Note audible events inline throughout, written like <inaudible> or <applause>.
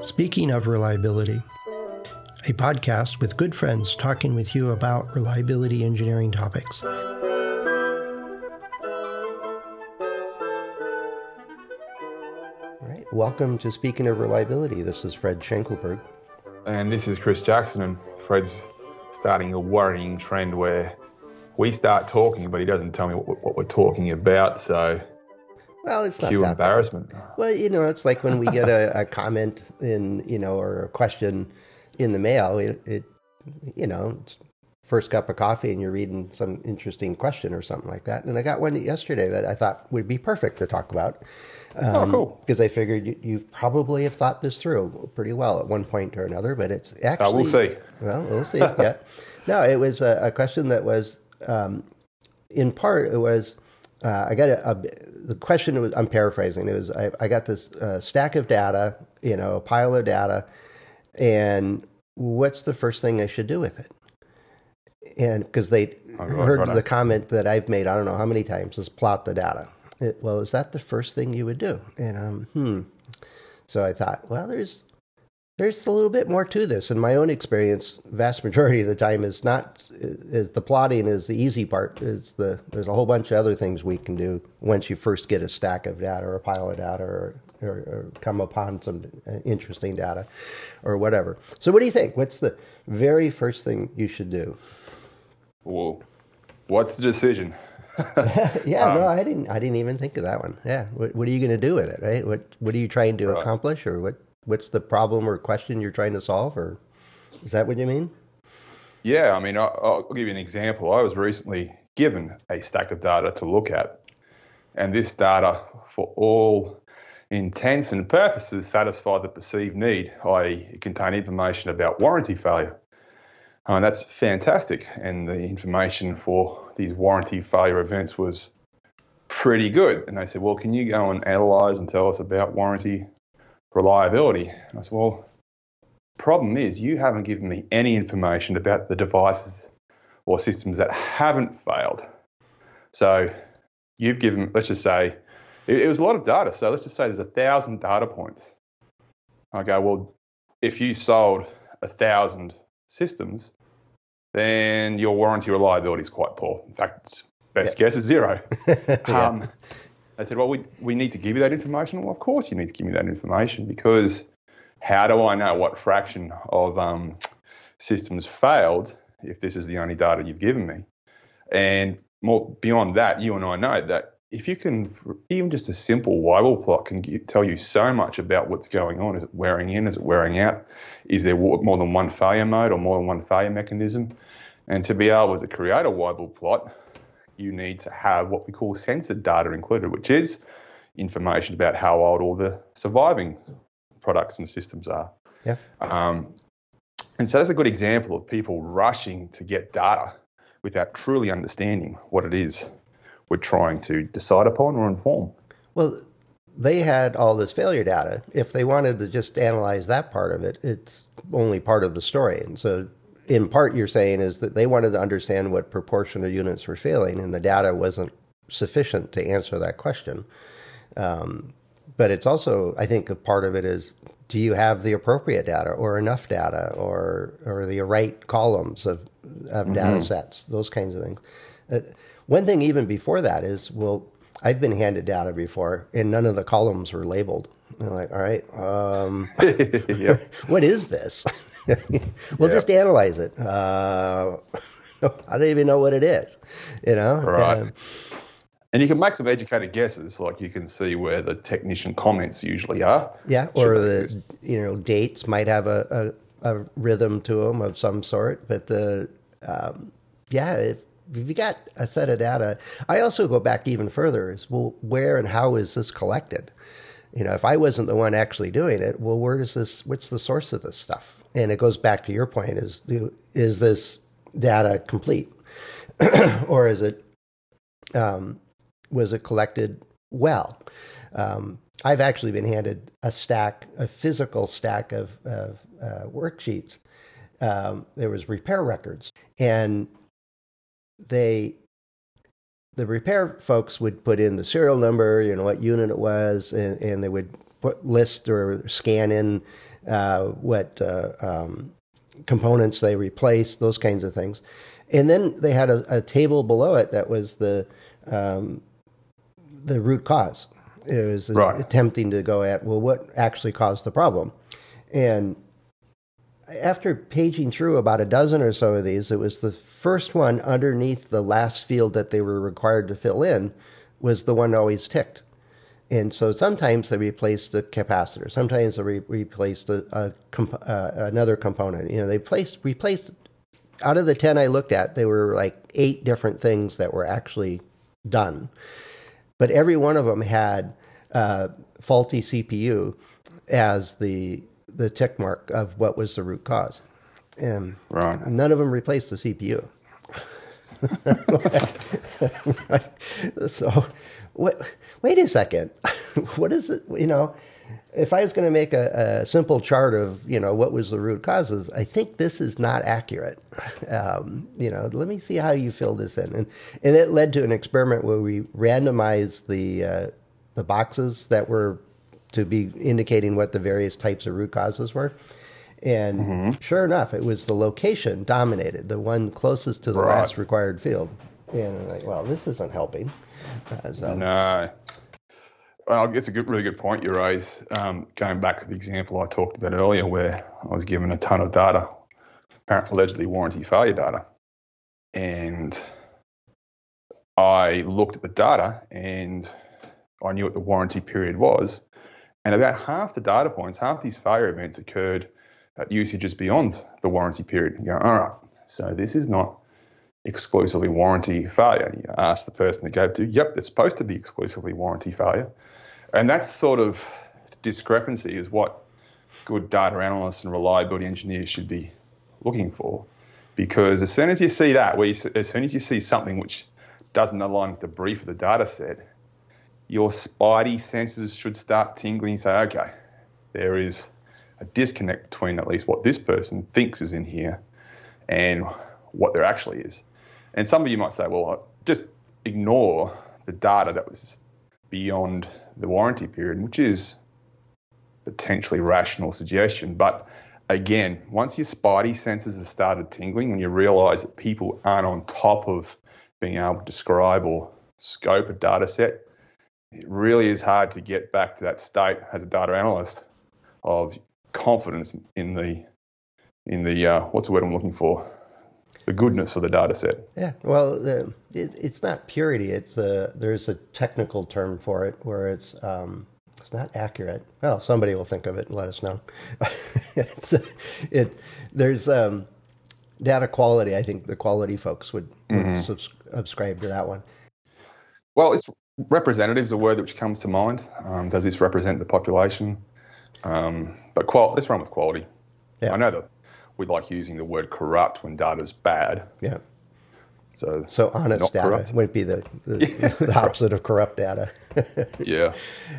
Speaking of reliability, a podcast with good friends talking with you about reliability engineering topics. All right, welcome to Speaking of Reliability. This is Fred Schenkelberg. And this is Chris Jackson, and Fred's starting a worrying trend where we start talking, but he doesn't tell me what, what we're talking about. So, well, it's not cue that embarrassment. Bad. Well, you know, it's like when we get a, a, comment in, you know, or a question in the mail. It, it you know, first cup of coffee, and you're reading some interesting question or something like that. And I got one yesterday that I thought would be perfect to talk about. Um, oh, cool! Because I figured you, you, probably have thought this through pretty well at one point or another, but it's actually. Uh, we'll see. Well, we'll see. <laughs> yeah. No, it was a, a question that was um, in part, it was uh, I got a, a, the question was I'm paraphrasing. It was I, I got this uh, stack of data, you know, a pile of data, and what's the first thing I should do with it? And because they oh, heard right, the comment that I've made, I don't know how many times, is plot the data. It, well, is that the first thing you would do? And um, hmm. So I thought, well, there's there's a little bit more to this. In my own experience, vast majority of the time is not is the plotting is the easy part. Is the there's a whole bunch of other things we can do once you first get a stack of data or a pile of data or, or, or come upon some interesting data or whatever. So, what do you think? What's the very first thing you should do? Well, what's the decision? <laughs> yeah, um, no, I didn't. I didn't even think of that one. Yeah, what, what are you going to do with it? Right? What What are you trying to right. accomplish, or what what's the problem or question you're trying to solve, or is that what you mean? Yeah, I mean, I'll, I'll give you an example. I was recently given a stack of data to look at, and this data, for all intents and purposes, satisfied the perceived need, i.e., it contained information about warranty failure. Uh, and that's fantastic. And the information for these warranty failure events was pretty good. And they said, well, can you go and analyze and tell us about warranty reliability. And I said, well, problem is you haven't given me any information about the devices or systems that haven't failed. So you've given, let's just say, it, it was a lot of data. So let's just say there's a thousand data points. I go, well, if you sold a thousand systems, then your warranty reliability is quite poor. In fact, best guess is zero. <laughs> yeah. um, they said, well, we, we need to give you that information. Well, of course you need to give me that information because how do I know what fraction of um, systems failed if this is the only data you've given me? And more beyond that, you and I know that if you can, even just a simple Weibull plot can give, tell you so much about what's going on. Is it wearing in? Is it wearing out? Is there more than one failure mode or more than one failure mechanism? And to be able to create a Weibull plot you need to have what we call censored data included, which is information about how old all the surviving products and systems are. Yeah. Um, and so that's a good example of people rushing to get data without truly understanding what it is we're trying to decide upon or inform. Well, they had all this failure data. If they wanted to just analyze that part of it, it's only part of the story. And so in part you're saying is that they wanted to understand what proportion of units were failing, and the data wasn't sufficient to answer that question. Um, but it's also, I think, a part of it is do you have the appropriate data or enough data or or the right columns of of mm-hmm. data sets, those kinds of things. Uh, one thing even before that is, well, I've been handed data before, and none of the columns were labeled. I'm like, all right, um, <laughs> <laughs> what is this? <laughs> we'll just analyze it. Uh, I don't even know what it is, you know? Right. Um, and you can make some educated guesses, like you can see where the technician comments usually are. Yeah, or the exist. you know dates might have a, a, a, rhythm to them of some sort. But the um, yeah, if, if you got a set of data, I also go back even further. Is well, where and how is this collected? You know, if I wasn't the one actually doing it, well, where does this? What's the source of this stuff? and it goes back to your point: is is this data complete, <clears throat> or is it um, was it collected well? Um, I've actually been handed a stack, a physical stack of, of uh, worksheets. Um, there was repair records, and they the repair folks would put in the serial number, you know what unit it was, and, and they would put, list or scan in uh, what uh, um, components they replaced, those kinds of things. And then they had a, a table below it that was the um, the root cause. It was Right. attempting to go at well, what actually caused the problem, and after paging through about a dozen or so of these, it was the first one underneath the last field that they were required to fill in was the one always ticked. And so sometimes they replaced the capacitor. Sometimes they re- replaced a, a comp- uh, another component. You know, they placed replaced out of the ten I looked at, there were like eight different things that were actually done, but every one of them had uh, faulty CPU as the the tick mark of what was the root cause, and Right. none of them replaced the CPU. <laughs> so, what? Wait a second. <laughs> what is it? You know, if I was going to make a, a simple chart of you know what was the root causes, I think this is not accurate. Um, you know, let me see how you fill this in, and and it led to an experiment where we randomized the uh, the boxes that were to be indicating what the various types of root causes were. And sure enough, it was the location dominated, the one closest to the Right. last required field. And I'm like, well, this isn't helping. Uh, so, No. Well, it's a good, really good point you raise. Um, going back to the example I talked about earlier, where I was given a ton of data, apparently allegedly warranty failure data, and I looked at the data and I knew what the warranty period was, and about half the data points, half these failure events occurred at usages beyond the warranty period. You go, all right, so this is not exclusively warranty failure. You ask the person to go to, yep, it's supposed to be exclusively warranty failure. And that sort of discrepancy is what good data analysts and reliability engineers should be looking for. Because as soon as you see that, where as soon as you see something which doesn't align with the brief of the data set, your spidey senses should start tingling and say, okay, there is a disconnect between at least what this person thinks is in here and what there actually is. And some of you might say, well, just ignore the data that was beyond the warranty period, which is potentially rational suggestion. But again, once your spidey senses have started tingling when you realize that people aren't on top of being able to describe or scope a data set, it really is hard to get back to that state as a data analyst of confidence in the in the uh, what's the word I'm looking for? The goodness of the data set. yeah, well, the, it, it's not purity. It's a, there's a technical term for it where it's um, it's not accurate. Well, somebody will think of it and let us know. <laughs> it's, it there's um, data quality. I think the quality folks would, would subs- subscribe to that one. Well, it's representative is a word which comes to mind. Um, does this represent the population? Um, but qual- let's run with quality. Yeah. I know that we like using the word corrupt when data's bad. Yeah. So, So honest data corrupt. wouldn't be the, the, <laughs> the opposite of corrupt data. <laughs> yeah,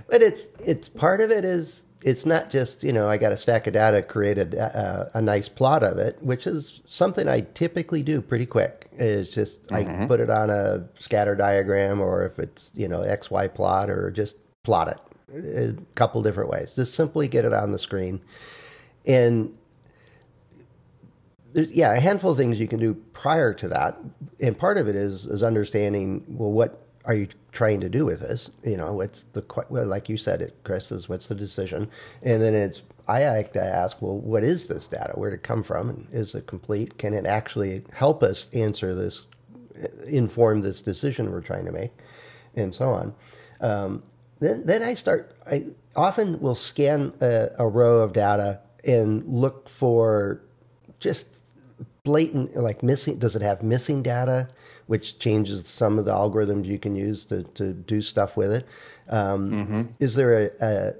but it's it's part of it is it's not just you know I got a stack of data created a, a nice plot of it, which is something I typically do pretty quick. Is just I mm-hmm. put it on a scatter diagram, or if it's you know X Y plot, or just plot it uh, a couple different ways. Just simply get it on the screen, and there's, yeah, a handful of things you can do prior to that, and part of it is is understanding well, what are you trying to do with this? You know, what's the well, like you said, it Chris is what's the decision, and then it's I like to ask, well, what is this data? Where did it come from? And is it complete? Can it actually help us answer this, inform this decision we're trying to make, and so on. Um, then, then I start. I often will scan a, a row of data and look for just blatant, like missing. Does it have missing data, which changes some of the algorithms you can use to to do stuff with it? Um, Is there a, a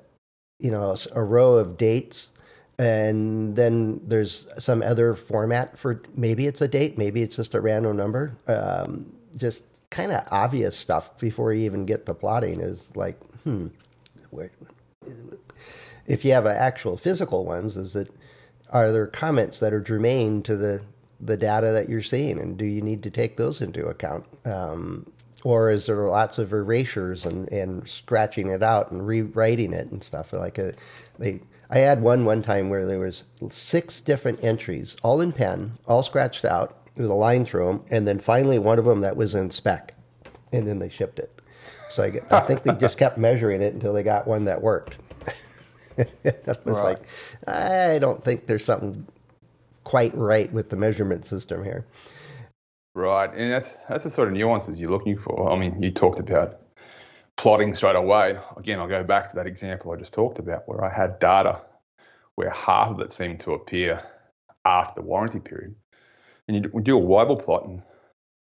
you know a row of dates? And then there's some other format for maybe it's a date, maybe it's just a random number. Um, just kind of obvious stuff before you even get to plotting is like, hmm, where, if you have a actual physical ones, is that are there comments that are germane to the the data that you're seeing, and do you need to take those into account? Um, or is there lots of erasures and, and scratching it out and rewriting it and stuff like a, they I had one one time where there was six different entries, all in pen, all scratched out with a line through them, and then finally one of them that was in spec, and then they shipped it. So I, I think they just kept measuring it until they got one that worked. <laughs> it was right. like, I don't think there's something quite right with the measurement system here. Right, and that's that's the sort of nuances you're looking for. I mean, you talked about plotting straight away. Again, I'll go back to that example I just talked about, where I had data where half of it seemed to appear after the warranty period, and you do a Weibull plot and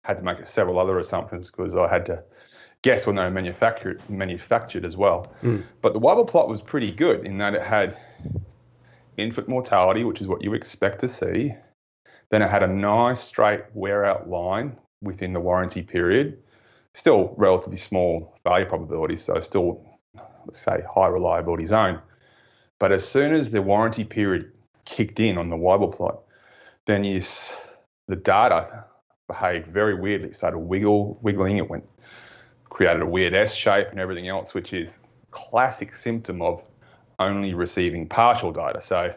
had to make several other assumptions because I had to guess when they were manufactured manufactured as well. Mm. But the Weibull plot was pretty good in that it had infant mortality, which is what you expect to see. Then it had a nice straight wear out line within the warranty period. Still relatively small failure probability, so still, let's say, high reliability zone. But as soon as the warranty period kicked in on the Weibull plot, then you, the data behaved very weirdly. It started wiggle, wiggling. It went created a weird S shape and everything else, which is classic symptom of only receiving partial data. So,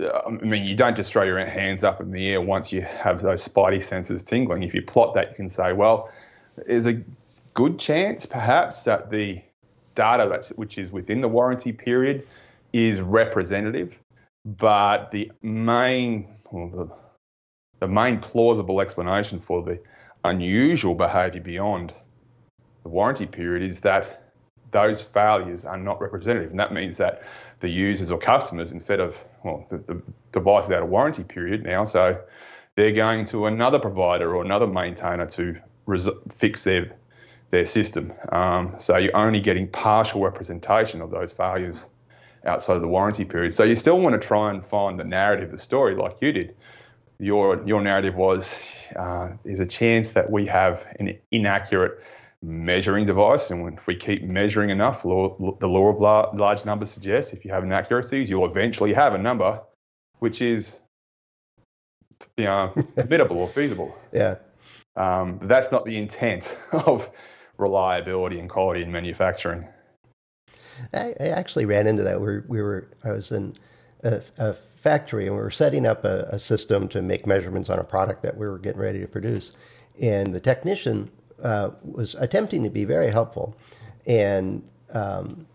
uh, I mean, you don't just throw your hands up in the air once you have those spidey senses tingling. If you plot that, you can say, well, there's a good chance perhaps that the data that's which is within the warranty period is representative, but the main well, the, the main plausible explanation for the unusual behaviour beyond the warranty period is that those failures are not representative. And that means that the users or customers, instead of, well, the, the device is out of warranty period now, so they're going to another provider or another maintainer to res- fix their their system. Um, so you're only getting partial representation of those failures outside of the warranty period. So you still want to try and find the narrative, the story, like you did. Your your narrative was uh, there's a chance that we have an inaccurate measuring device, and if we keep measuring enough, law, the law of large numbers suggests if you have inaccuracies, you'll eventually have a number which is you know, admittable or <laughs> feasible. Yeah. Um, but that's not the intent <laughs> of reliability and quality in manufacturing. I, I actually ran into that. We, we were I was in a, a factory and we were setting up a, a system to make measurements on a product that we were getting ready to produce, and the technician uh, was attempting to be very helpful, and um,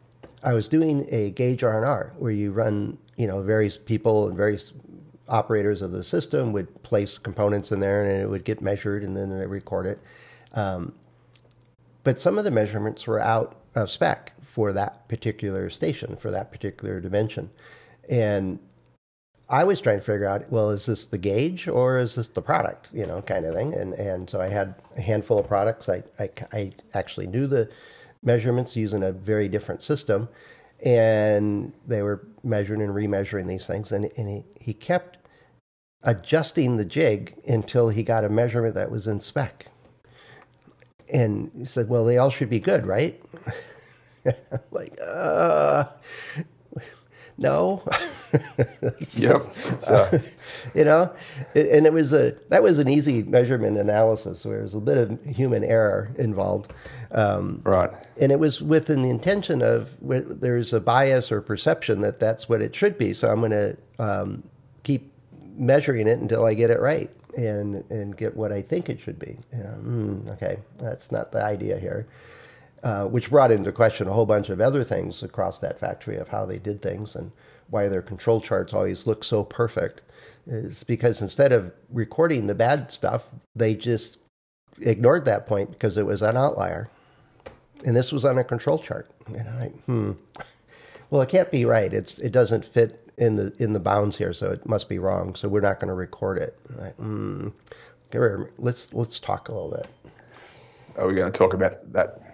I was doing a gauge R and R where you run, you know, various people and various operators of the system would place components in there, and it would get measured, and then they record it. Um, but some of the measurements were out of spec for that particular station, for that particular dimension, and I was trying to figure out, well, is this the gauge or is this the product, you know, kind of thing. And and so I had a handful of products. I I, I actually knew the measurements using a very different system, and they were measuring and remeasuring these things. And and he, he kept adjusting the jig until he got a measurement that was in spec. And he said, "Well, they all should be good, right?" <laughs> like, uh, <laughs> no. <laughs> yep. <laughs> Uh, you know, and it was a that was an easy measurement analysis where there was a bit of human error involved. Um, right. And it was within the intention of there's a bias or perception that that's what it should be. So I'm going to um, keep measuring it until I get it right and and get what I think it should be. mm, okay, that's not the idea here. Uh, which brought into question a whole bunch of other things across that factory of how they did things and why their control charts always look so perfect. Is because instead of recording the bad stuff, they just ignored that point because it was an outlier. And this was on a control chart. And I, hmm. Well, it can't be right. It's it doesn't fit in the in the bounds here, so it must be wrong. So we're not going to record it. Like, hmm. Let's let's talk a little bit. Are we going to talk about that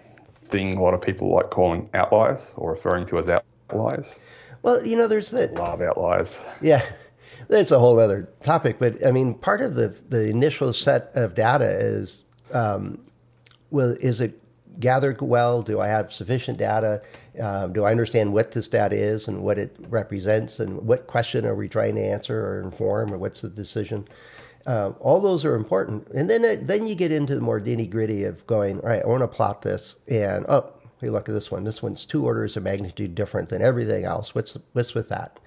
thing a lot of people like calling outliers or referring to as outliers. Well, you know, there's the love outliers. Yeah, that's a whole other topic. But I mean, part of the the initial set of data is, um, well, is it gathered well? Do I have sufficient data? Um, do I understand what this data is and what it represents, and what question are we trying to answer or inform, or what's the decision? Uh, all those are important, and then it, then you get into the more nitty gritty of going. All right, I want to plot this, and oh, hey, look at this one. This one's two orders of magnitude different than everything else. What's what's with that?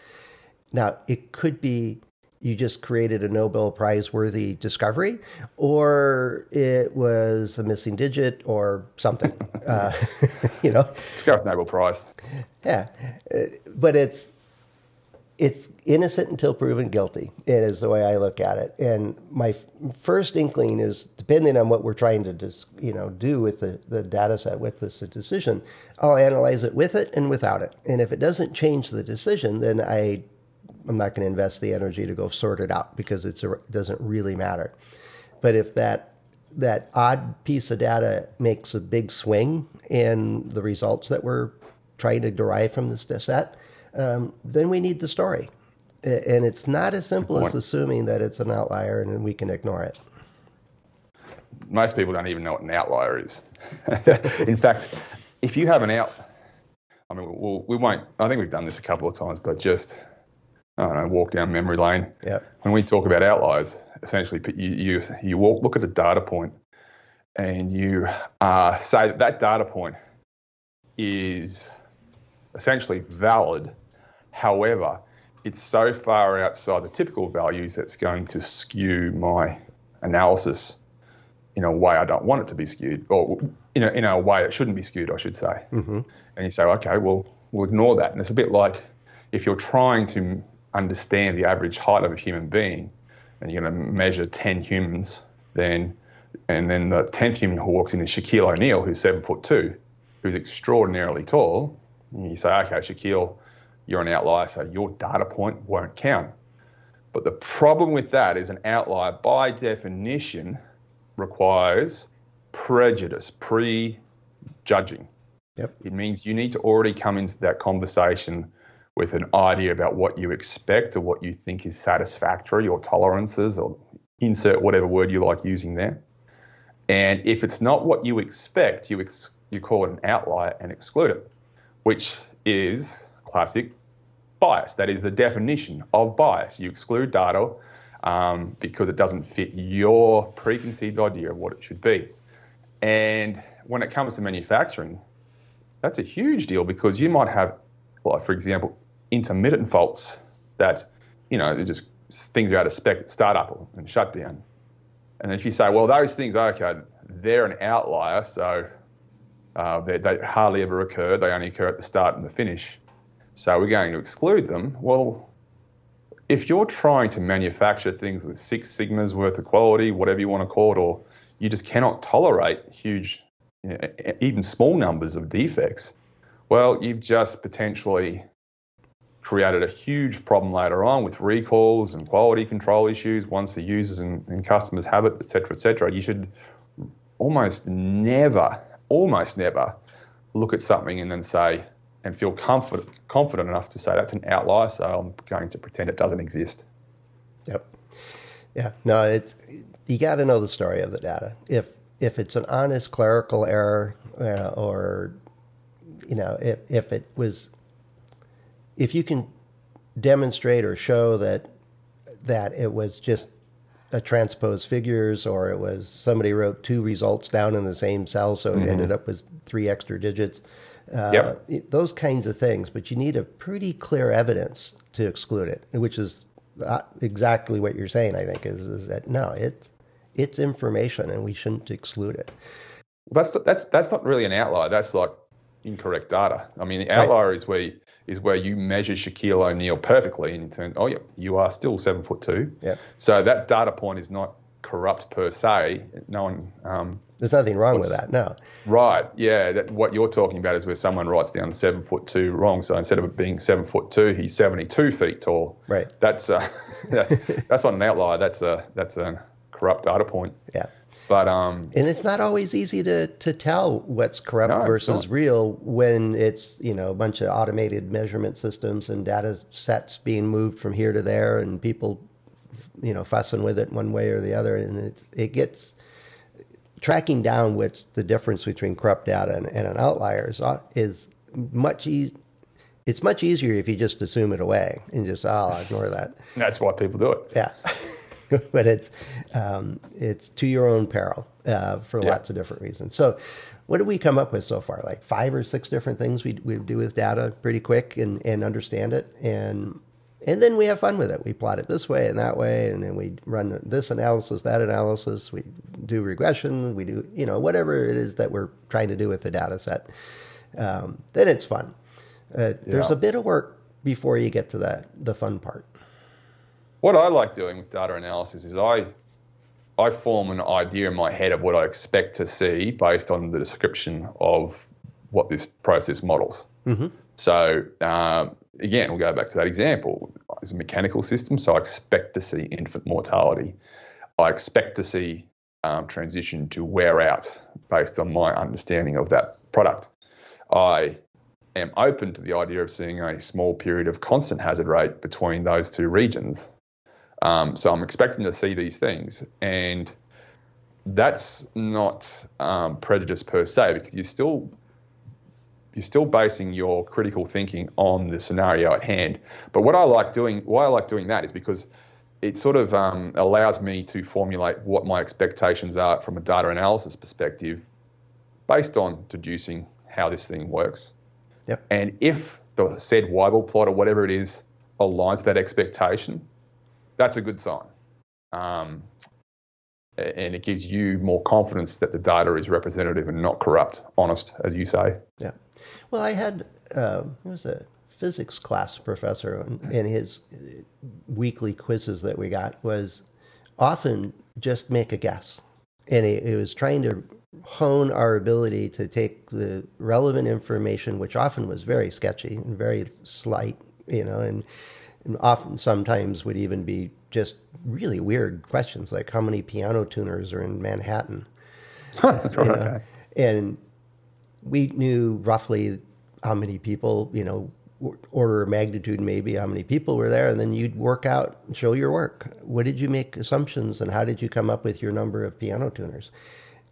Now it could be you just created a Nobel Prize worthy discovery, or it was a missing digit or something. <laughs> uh, <laughs> you know, let's go with Nobel Prize. Yeah, but it's it's innocent until proven guilty. It is the way I look at it. And my f- first inkling is, depending on what we're trying to, dis, you know, do with the, the data set with this decision, I'll analyze it with it and without it. And if it doesn't change the decision, then I, I'm not going to invest the energy to go sort it out because it doesn't really matter. But if that that odd piece of data makes a big swing in the results that we're trying to derive from this set, um, then we need the story. And it's not as simple as assuming that it's an outlier and we can ignore it. Most people don't even know what an outlier is. <laughs> In fact, if you have an out, I mean, we'll, we won't, I think we've done this a couple of times, but just, I don't know, walk down memory lane. Yeah. When we talk about outliers, essentially you, you, you walk, look at a data point and you uh, say that that data point is essentially valid. However, it's so far outside the typical values that's going to skew my analysis in a way I don't want it to be skewed, or in a, in a way it shouldn't be skewed, I should say. Mm-hmm. And you say, okay, well, we'll ignore that. And it's a bit like if you're trying to understand the average height of a human being, and you're going to measure 10 humans, then and then the 10th human who walks in is Shaquille O'Neal, who's seven foot two, who's extraordinarily tall, and you say, okay, Shaquille, you're an outlier, so your data point won't count. But the problem with that is an outlier, by definition, requires prejudice, pre-judging. Yep. It means you need to already come into that conversation with an idea about what you expect or what you think is satisfactory or tolerances or insert whatever word you like using there. And if it's not what you expect, you, ex- you call it an outlier and exclude it which is classic bias. That is the definition of bias. You exclude data um, because it doesn't fit your preconceived idea of what it should be. And when it comes to manufacturing, that's a huge deal because you might have, like for example, intermittent faults that, you know, just things are out of spec startup and shut down. And if you say, well, those things, okay, they're an outlier, so uh, they, they, hardly ever occur. They only occur at the start and the finish. So we're going to exclude them. Well, if you're trying to manufacture things with Six Sigma's worth of quality, whatever you want to call it, or you just cannot tolerate huge, you know, even small numbers of defects, well, you've just potentially created a huge problem later on with recalls and quality control issues once the users and, and customers have it, et cetera, et cetera. You should almost never almost never look at something and then say and feel confident confident enough to say that's an outlier, so I'm going to pretend it doesn't exist. Yep. Yeah. No, it's you got to know the story of the data. If if it's an honest clerical error, uh, or you know, if if it was, if you can demonstrate or show that that it was just a transpose figures or it was somebody wrote two results down in the same cell so it mm-hmm. ended up with three extra digits uh, yep. those kinds of things but you need a pretty clear evidence to exclude it which is uh, exactly what you're saying i think is, is that no it's it's information and we shouldn't exclude it that's that's that's not really an outlier that's like incorrect data i mean the outlier right. is where you, is where you measure Shaquille O'Neal perfectly and you turn, oh, yeah, you are still seven foot two. Yeah. So that data point is not corrupt per se. No one. Um, There's nothing wrong with that. No. Right. Yeah. That, what you're talking about is where someone writes down seven foot two wrong. So instead of it being seven foot two, he's 72 feet tall. Right. That's uh, <laughs> that's that's not an outlier. That's a that's a corrupt data point. Yeah. But um, and it's not always easy to to tell what's corrupt no, versus real when it's you know a bunch of automated measurement systems and data sets being moved from here to there and people you know fussing with it one way or the other and it it gets tracking down what's the difference between corrupt data and, and an outlier is, uh, is much e- it's much easier if you just assume it away and just oh, I'll ignore that. That's why people do it. Yeah. <laughs> <laughs> but it's um, it's to your own peril uh, for Yeah. lots of different reasons. So, what did we come up with so far? Like five or six different things we we do with data pretty quick and and understand it and. And then we have fun with it. We plot it this way and that way, and then we run this analysis, that analysis. We do regression. We do, you know, whatever it is that we're trying to do with the data set. Um, then it's fun. Uh, There's a bit of work before you get to that the fun part. What I like doing with data analysis is I I form an idea in my head of what I expect to see based on the description of what this process models. So um, again, we'll go back to that example. It's a mechanical system, so I expect to see infant mortality. I expect to see um, transition to wear out based on my understanding of that product. I am open to the idea of seeing a small period of constant hazard rate between those two regions. Um, so I'm expecting to see these things, and that's not um, prejudice per se because you're still you're still basing your critical thinking on the scenario at hand. But what I like doing, why I like doing that is because it sort of um, allows me to formulate what my expectations are from a data analysis perspective, based on deducing how this thing works. Yep. And if the said Weibull plot or whatever it is aligns that expectation, that's a good sign. Um, and it gives you more confidence that the data is representative and not corrupt, honest, as you say. Yeah. Well, I had uh, it was a physics class professor, and, and his uh, weekly quizzes that we got was often just make a guess, and he, he was trying to hone our ability to take the relevant information, which often was very sketchy and very slight, you know, and often sometimes would even be just really weird questions like how many piano tuners are in Manhattan you know? And we knew roughly how many people, you know, order of magnitude maybe how many people were there, and then you'd work out, show your work. What did you make assumptions, and how did you come up with your number of piano tuners?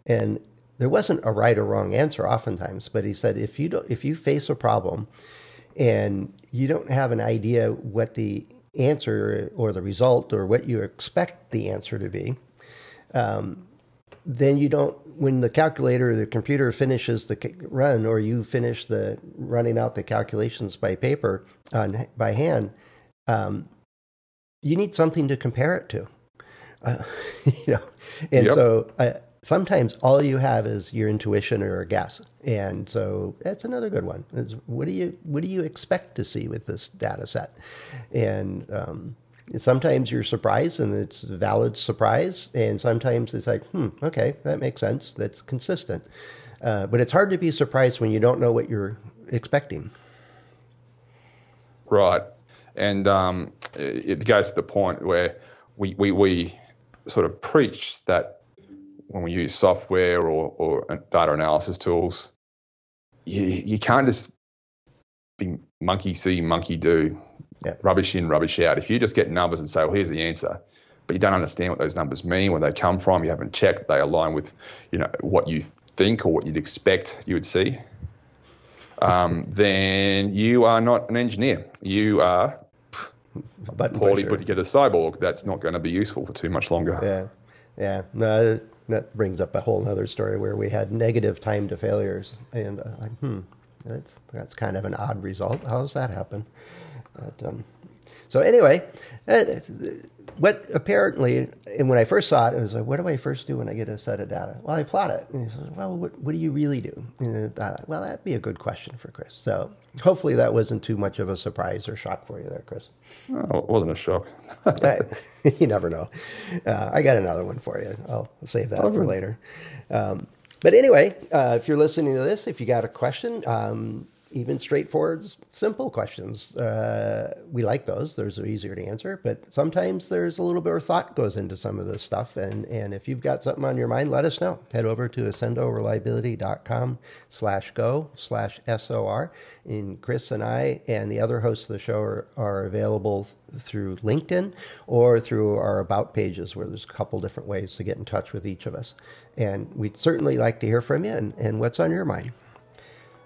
And there wasn't a right or wrong answer oftentimes, but he said if you don't, if you face a problem and you don't have an idea what the answer or the result or what you expect the answer to be, then you don't when the calculator or the computer finishes the run or you finish the running out the calculations by paper on by hand um, you need something to compare it to uh, <laughs> you know and Yep. so uh, sometimes all you have is your intuition or a guess. And so that's another good one is what do you what do you expect to see with this data set? And um, sometimes you're surprised and it's a valid surprise and sometimes it's like hmm okay that makes sense that's consistent. Uh, but it's hard to be surprised when you don't know what you're expecting. Right. And um, it it goes to the point where we, we, we sort of preach that when we use software or, or data analysis tools, you, you can't just be monkey see, monkey do, Yeah. rubbish in, rubbish out. If you just get numbers and say, well, here's the answer, but you don't understand what those numbers mean, where they come from, you haven't checked, they align with you know what you think or what you'd expect you would see, um, <laughs> then you are not an engineer. You are a button poorly pusher. put together cyborg. That's not going to be useful for too much longer. Yeah, yeah. No, that brings up a whole other story where we had negative time to failures, and uh, like, hmm, that's that's kind of an odd result. How does that happen? But, um, so anyway, uh, what apparently, and when I first saw it, it was like, what do I first do when I get a set of data? Well, I plot it. And he says, well, what, what do you really do? And I thought, well, that'd be a good question for Chris. So hopefully that wasn't too much of a surprise or shock for you there, Chris. Oh, it wasn't a shock. <laughs> I- <laughs> you never know. Uh, I got another one for you. I'll save that for later. Um, but anyway, uh, if you're listening to this, if you got a question, um, even straightforward, simple questions, uh, we like those. Those are easier to answer. But sometimes there's a little bit of thought goes into some of this stuff. And, and if you've got something on your mind, let us know. Head over to accendoreliability.com slash go slash SOR. And Chris and I and the other hosts of the show are, are available through LinkedIn or through our About pages, where there's a couple different ways to get in touch with each of us. And we'd certainly like to hear from you and, and what's on your mind.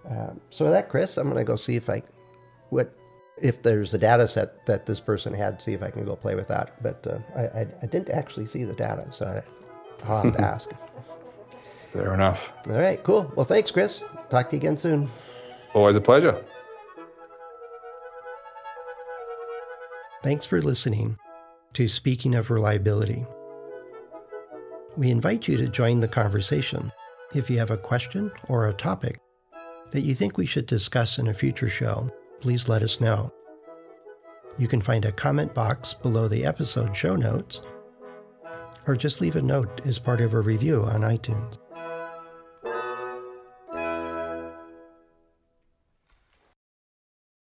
Uh, so with that, Chris, I'm going to go see if I what if there's a data set that this person had, see if I can go play with that. But uh, I, I, I, didn't actually see the data, so I, I'll have to <laughs> ask. Fair enough. All right, cool. Well, thanks, Chris. Talk to you again soon. Always a pleasure. Thanks for listening to Speaking of Reliability. We invite you to join the conversation if you have a question or a topic that you think we should discuss in a future show please let us know. You can find a comment box below the episode show notes, or just leave a note as part of a review on iTunes.